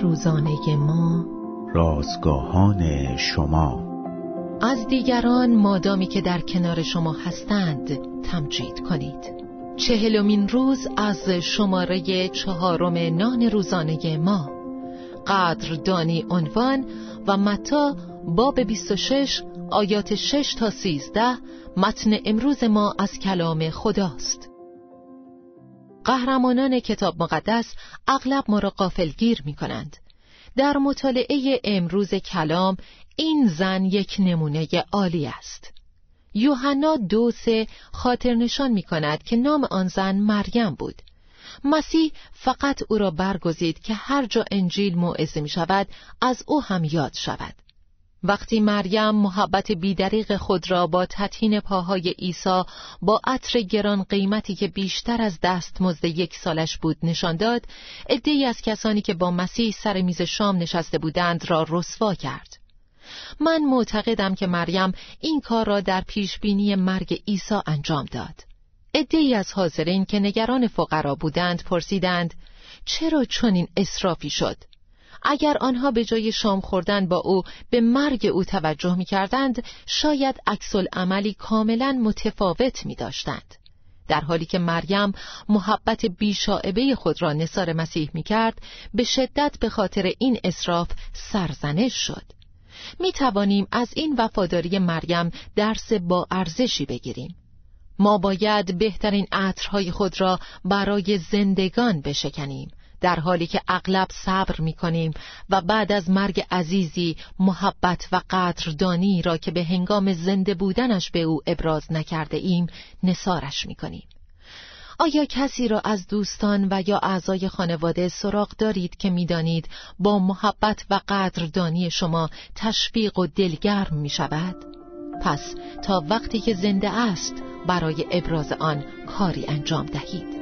روزانه ما. رازگاهان شما. از دیگران مادامی که در کنار شما هستند تمجید کنید. چهلمین روز از شماره چهارم نان روزانه ما. قدردانی عنوان و متا باب 26 آیات 6 تا 13 متن امروز ما از کلام خداست. قهرمانان کتاب مقدس اغلب ما را قافلگیر می کنند در مطالعه امروز کلام این زن یک نمونه عالی است. یوحنا دو سه خاطر نشان می کند که نام آن زن مریم بود. مسیح فقط او را برگزید که هر جا انجیل موعظه می شود از او هم یاد شود. وقتی مریم محبت بیدریق خود را با تطهین پاهای عیسی با عطر گران قیمتی که بیشتر از دست مزد یک سالش بود نشان داد عدهای از کسانی که با مسیح سر میز شام نشسته بودند را رسوا کرد. من معتقدم که مریم این کار را در پیش بینی مرگ عیسی انجام داد. عدهای از حاضرین که نگران فقرا بودند پرسیدند چرا چنین اسرافی شد؟ اگر آنها به جای شام خوردن با او به مرگ او توجه می کردند شاید عکس عملی کاملا متفاوت می داشتند. در حالی که مریم محبت بیشاعبه خود را نصار مسیح می کرد به شدت به خاطر این اصراف سرزنش شد. می توانیم از این وفاداری مریم درس با ارزشی بگیریم. ما باید بهترین عطرهای خود را برای زندگان بشکنیم. در حالی که اغلب صبر می کنیم و بعد از مرگ عزیزی محبت و قدردانی را که به هنگام زنده بودنش به او ابراز نکرده ایم نسارش می کنیم. آیا کسی را از دوستان و یا اعضای خانواده سراغ دارید که می‌دانید با محبت و قدردانی شما تشویق و دلگرم می شود؟ پس تا وقتی که زنده است برای ابراز آن کاری انجام دهید.